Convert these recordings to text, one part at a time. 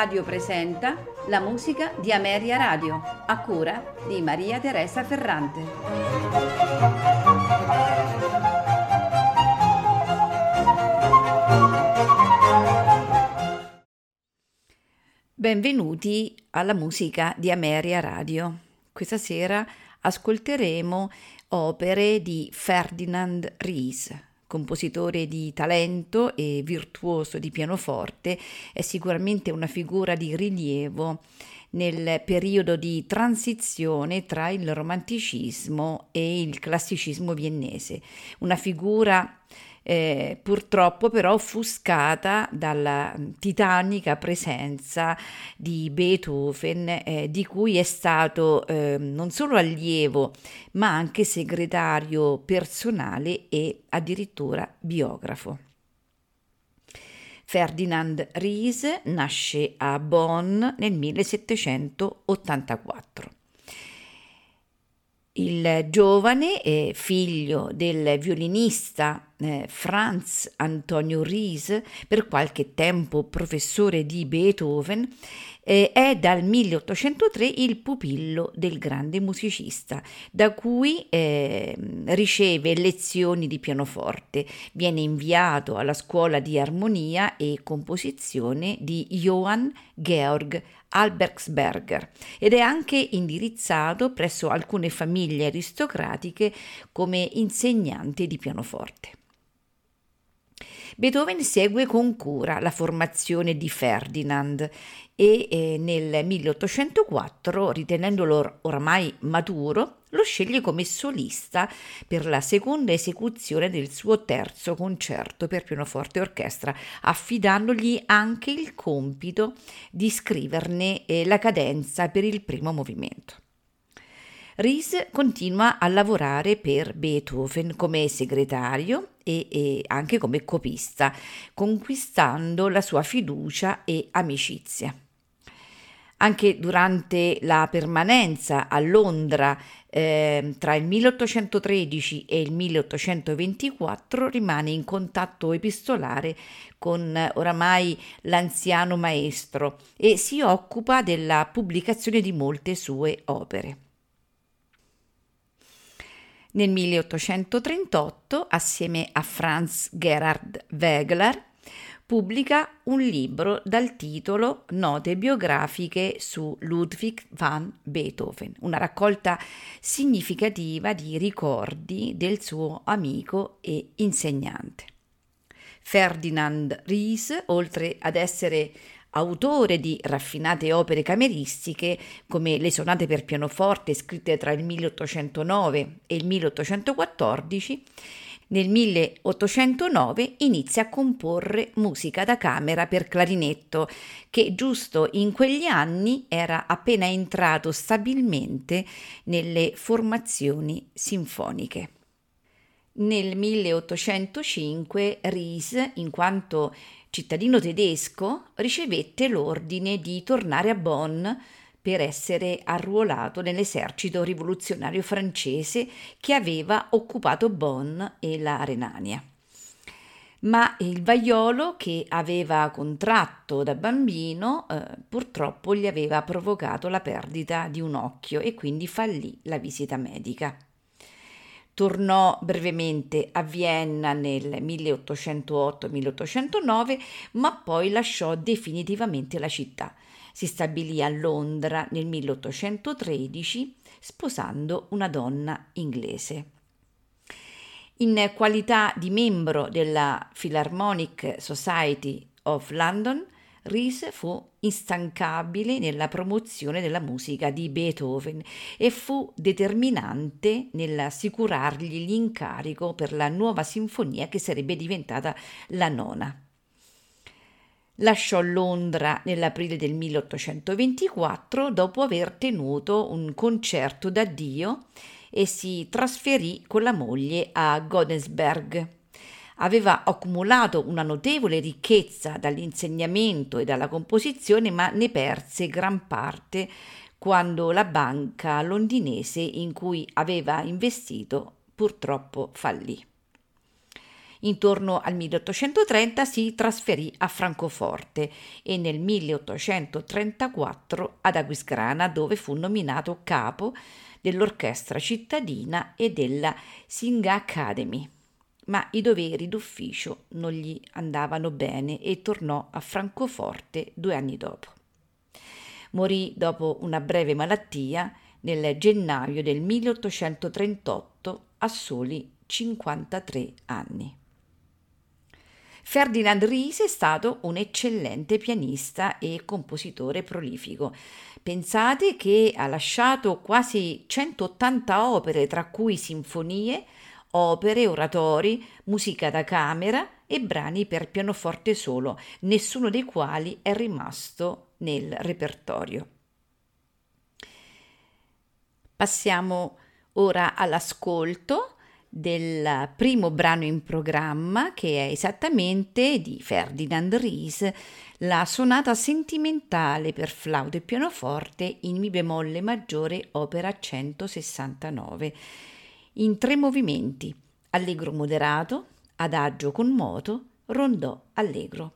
Radio presenta la musica di Ameria Radio, a cura di Maria Teresa Ferrante. Benvenuti alla musica di Ameria Radio. Questa sera ascolteremo opere di Ferdinand Ries, compositore di talento e virtuoso di pianoforte, è sicuramente una figura di rilievo nel periodo di transizione tra il romanticismo e il classicismo viennese, una figura eh, purtroppo però offuscata dalla titanica presenza di Beethoven, eh, di cui è stato eh, non solo allievo, ma anche segretario personale e addirittura biografo. Ferdinand Ries nasce a Bonn nel 1784. Il giovane, eh, figlio del violinista eh, Franz Antonio Ries, per qualche tempo professore di Beethoven, eh, è dal 1803 il pupillo del grande musicista, da cui eh, riceve lezioni di pianoforte. Viene inviato alla scuola di armonia e composizione di Johann Georg Albergsberger ed è anche indirizzato presso alcune famiglie aristocratiche come insegnante di pianoforte. Beethoven segue con cura la formazione di Ferdinand e eh, nel 1804, ritenendolo oramai maturo, lo sceglie come solista per la seconda esecuzione del suo terzo concerto per pianoforte e orchestra, affidandogli anche il compito di scriverne eh, la cadenza per il primo movimento. Ries continua a lavorare per Beethoven come segretario e, e, anche come copista, conquistando la sua fiducia e amicizia. Anche durante la permanenza a Londra eh, tra il 1813 e il 1824 rimane in contatto epistolare con oramai l'anziano maestro e si occupa della pubblicazione di molte sue opere. Nel 1838, assieme a Franz Gerhard Wegler, pubblica un libro dal titolo Note biografiche su Ludwig van Beethoven, una raccolta significativa di ricordi del suo amico e insegnante. Ferdinand Ries, oltre ad essere autore di raffinate opere cameristiche come le sonate per pianoforte scritte tra il 1809 e il 1814, nel 1809 inizia a comporre musica da camera per clarinetto, che giusto in quegli anni era appena entrato stabilmente nelle formazioni sinfoniche. Nel 1805 Ries, in quanto cittadino tedesco, ricevette l'ordine di tornare a Bonn per essere arruolato nell'esercito rivoluzionario francese che aveva occupato Bonn e la Renania. Ma il vaiolo che aveva contratto da bambino eh, purtroppo gli aveva provocato la perdita di un occhio e quindi fallì la visita medica. Tornò brevemente a Vienna nel 1808-1809, ma poi lasciò definitivamente la città. Si stabilì a Londra nel 1813 sposando una donna inglese. In qualità di membro della Philharmonic Society of London, Ries fu instancabile nella promozione della musica di Beethoven e fu determinante nell'assicurargli l'incarico per la nuova sinfonia che sarebbe diventata la nona. Lasciò Londra nell'aprile del 1824 dopo aver tenuto un concerto d'addio e si trasferì con la moglie a Godesberg aveva accumulato una notevole ricchezza dall'insegnamento e dalla composizione, ma ne perse gran parte quando la banca londinese in cui aveva investito purtroppo fallì. Intorno al 1830 si trasferì a Francoforte e nel 1834 ad Aquisgrana dove fu nominato capo dell'orchestra cittadina e della Singa Academy. Ma i doveri d'ufficio non gli andavano bene e tornò a Francoforte due anni dopo. Morì dopo una breve malattia nel gennaio del 1838 a soli 53 anni. Ferdinand Ries è stato un eccellente pianista e compositore prolifico. Pensate che ha lasciato quasi 180 opere, tra cui sinfonie, opere, oratori, musica da camera e brani per pianoforte solo, nessuno dei quali è rimasto nel repertorio. Passiamo ora all'ascolto del primo brano in programma che è esattamente di Ferdinand Ries, la sonata sentimentale per flauto e pianoforte in Mi bemolle maggiore opera 169, in tre movimenti, allegro moderato, adagio con moto, rondò allegro.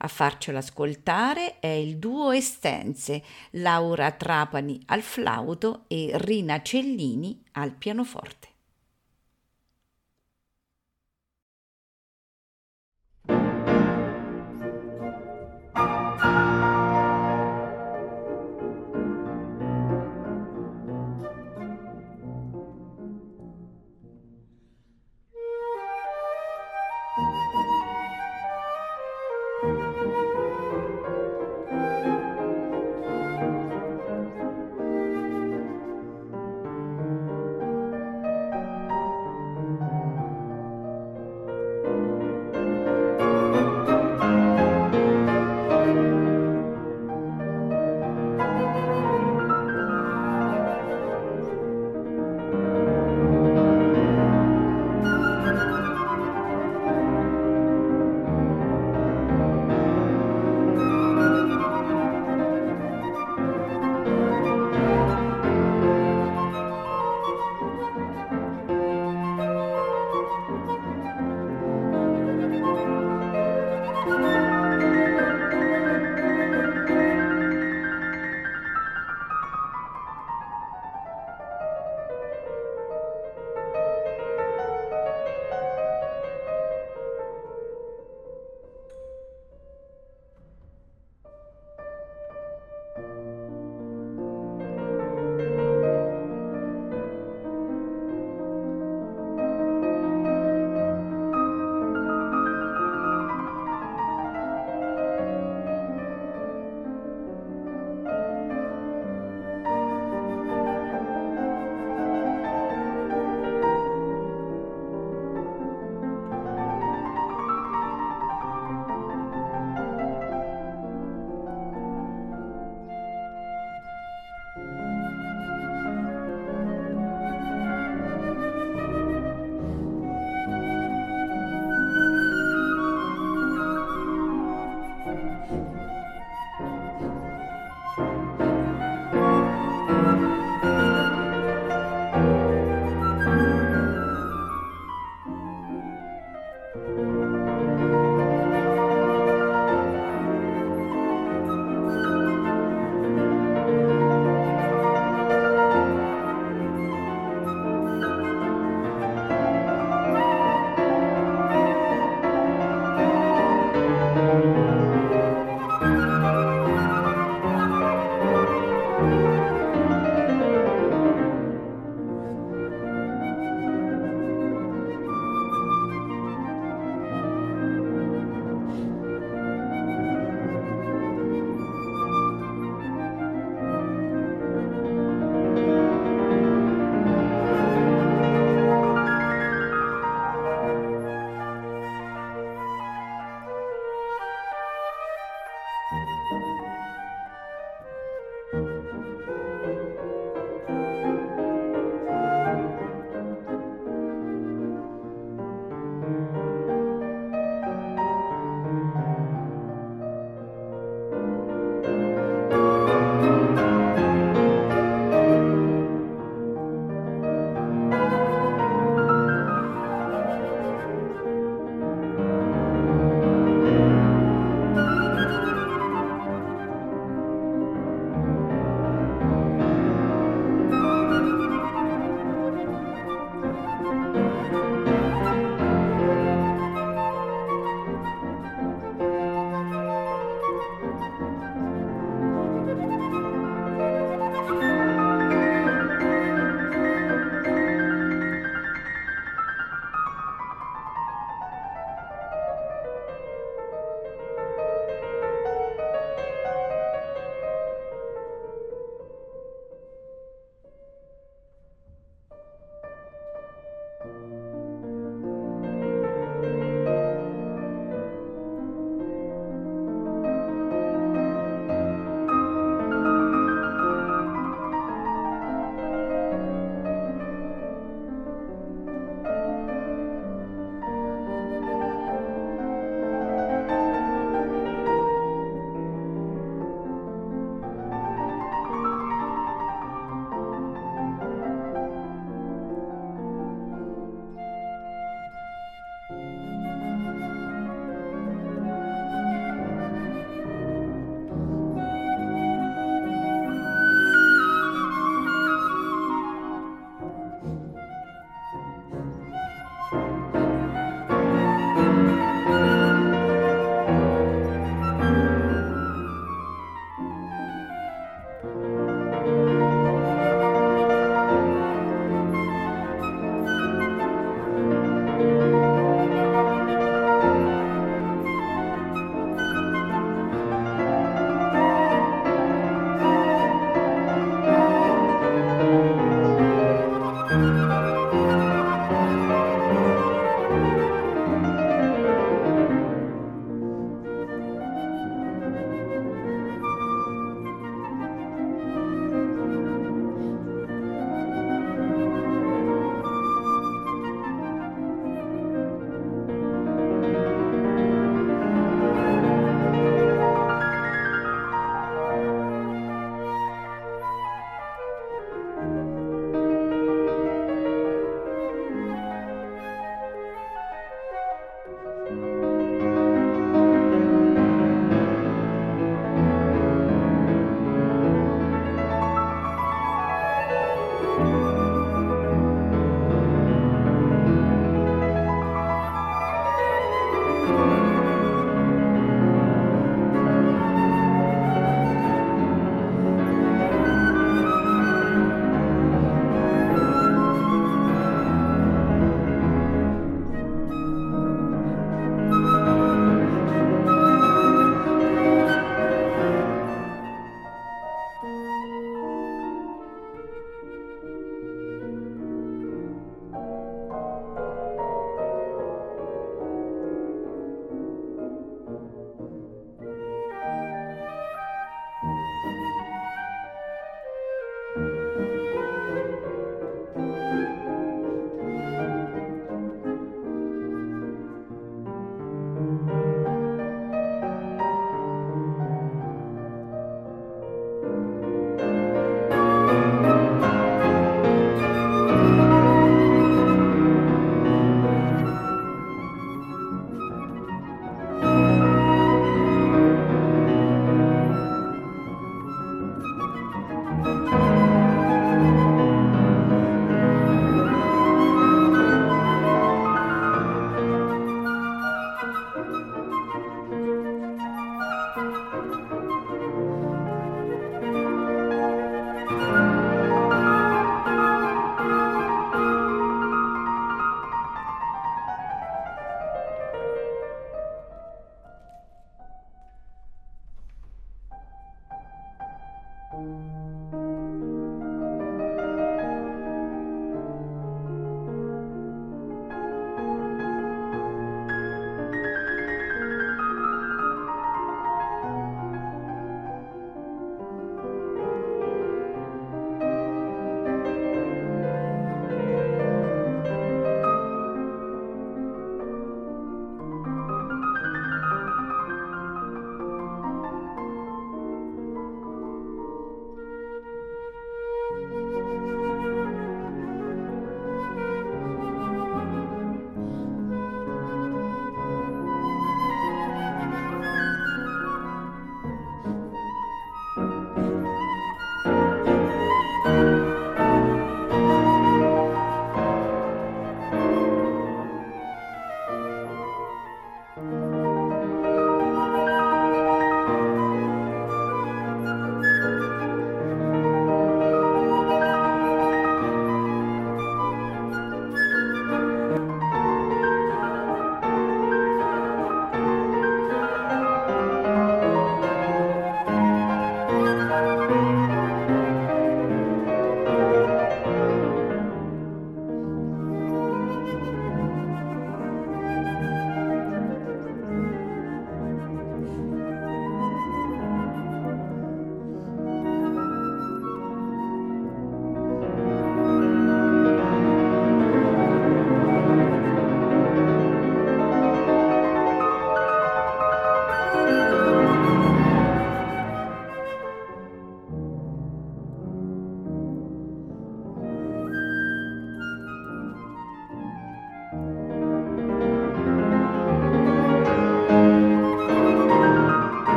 A farcelo ascoltare è il duo Estense, Laura Trapani al flauto e Rina Cellini al pianoforte.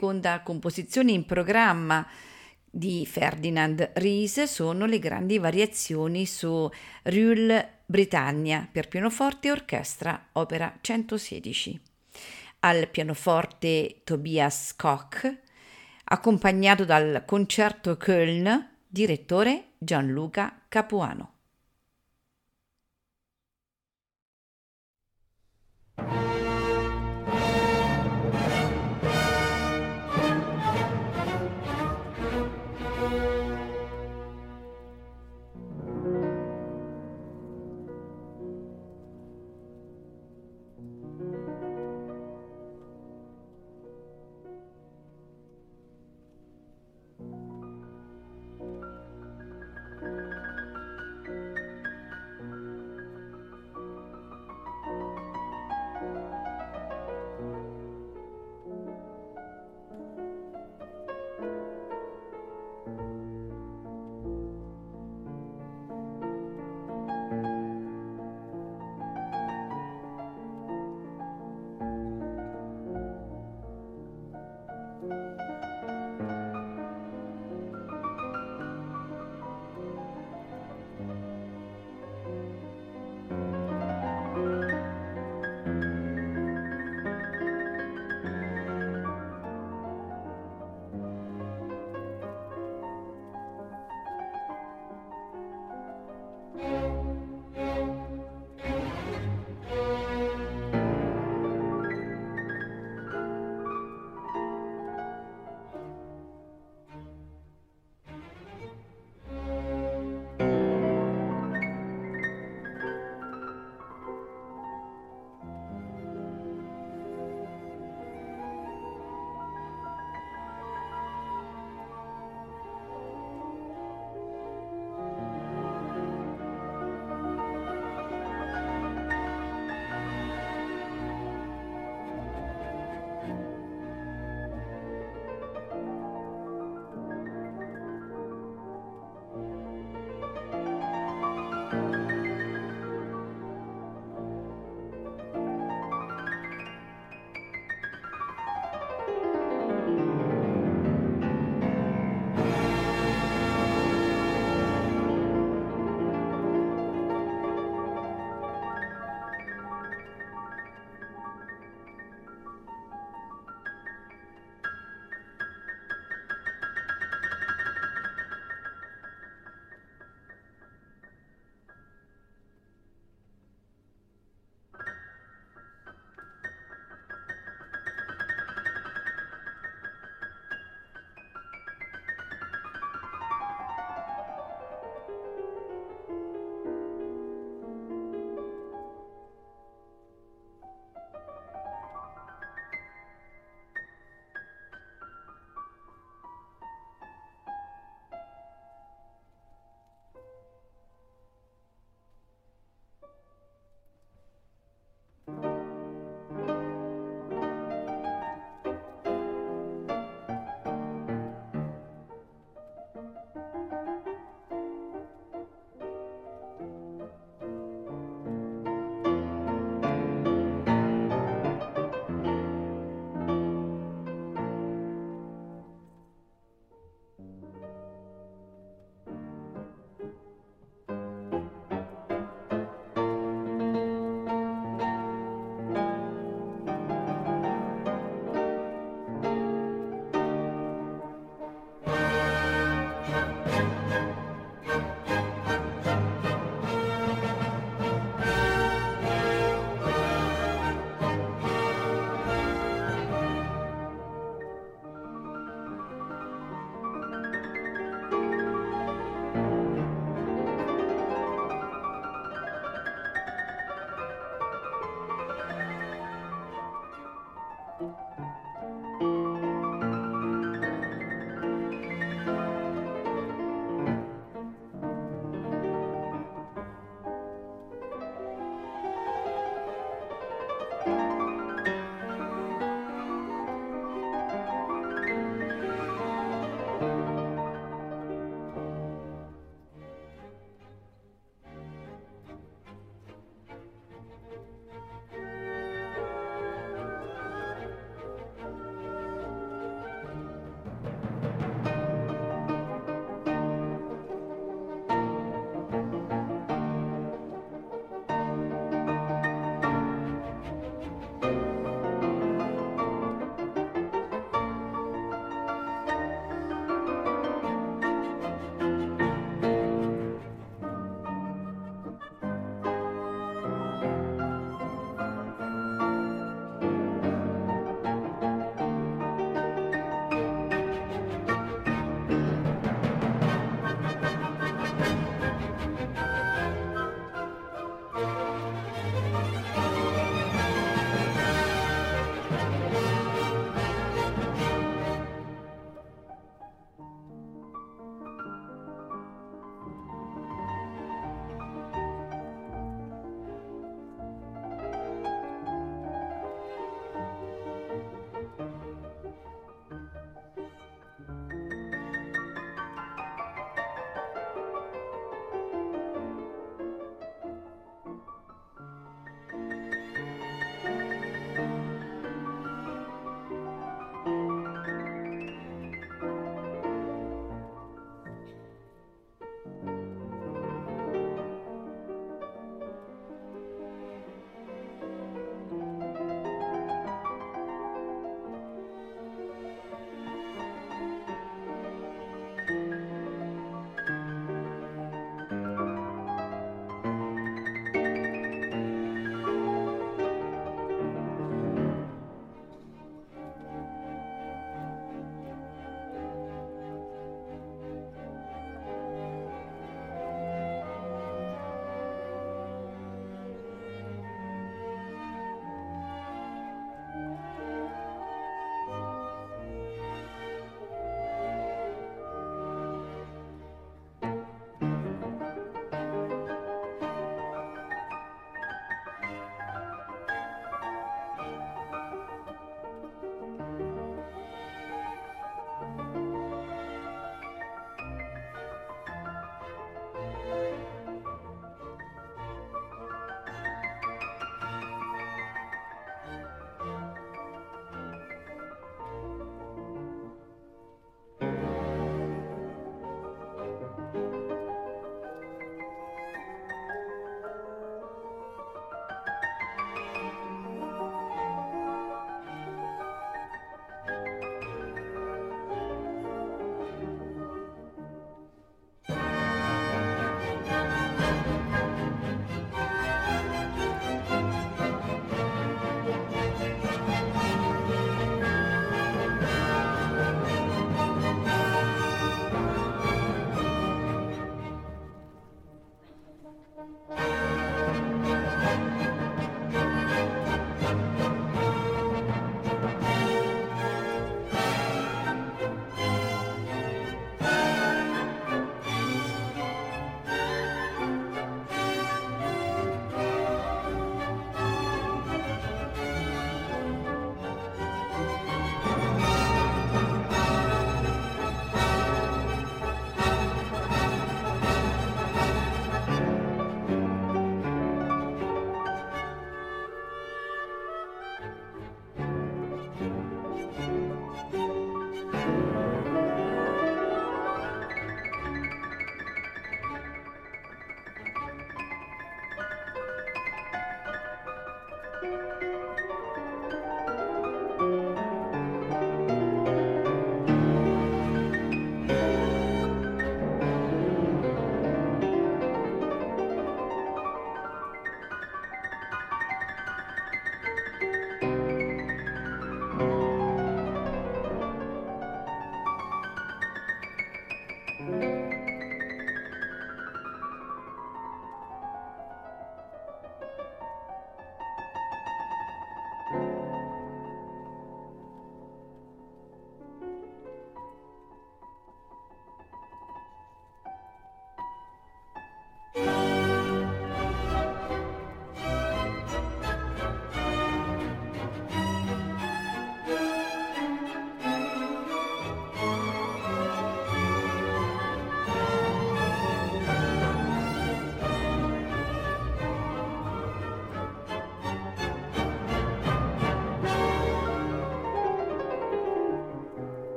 Seconda composizione in programma di Ferdinand Ries sono le grandi variazioni su Rule Britannia per pianoforte e orchestra, opera 116. Al pianoforte Tobias Koch, accompagnato dal concerto Köln, direttore Gianluca Capuano.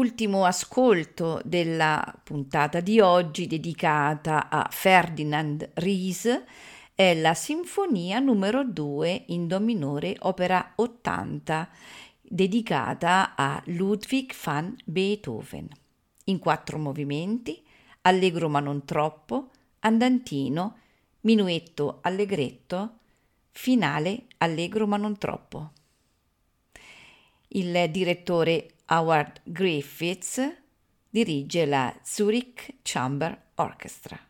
Ultimo ascolto della puntata di oggi dedicata a Ferdinand Ries è la Sinfonia numero 2 in Do minore, opera 80, dedicata a Ludwig van Beethoven, in quattro movimenti, allegro ma non troppo, andantino, minuetto allegretto, finale allegro ma non troppo. Il direttore Howard Griffiths dirige la Zurich Chamber Orchestra.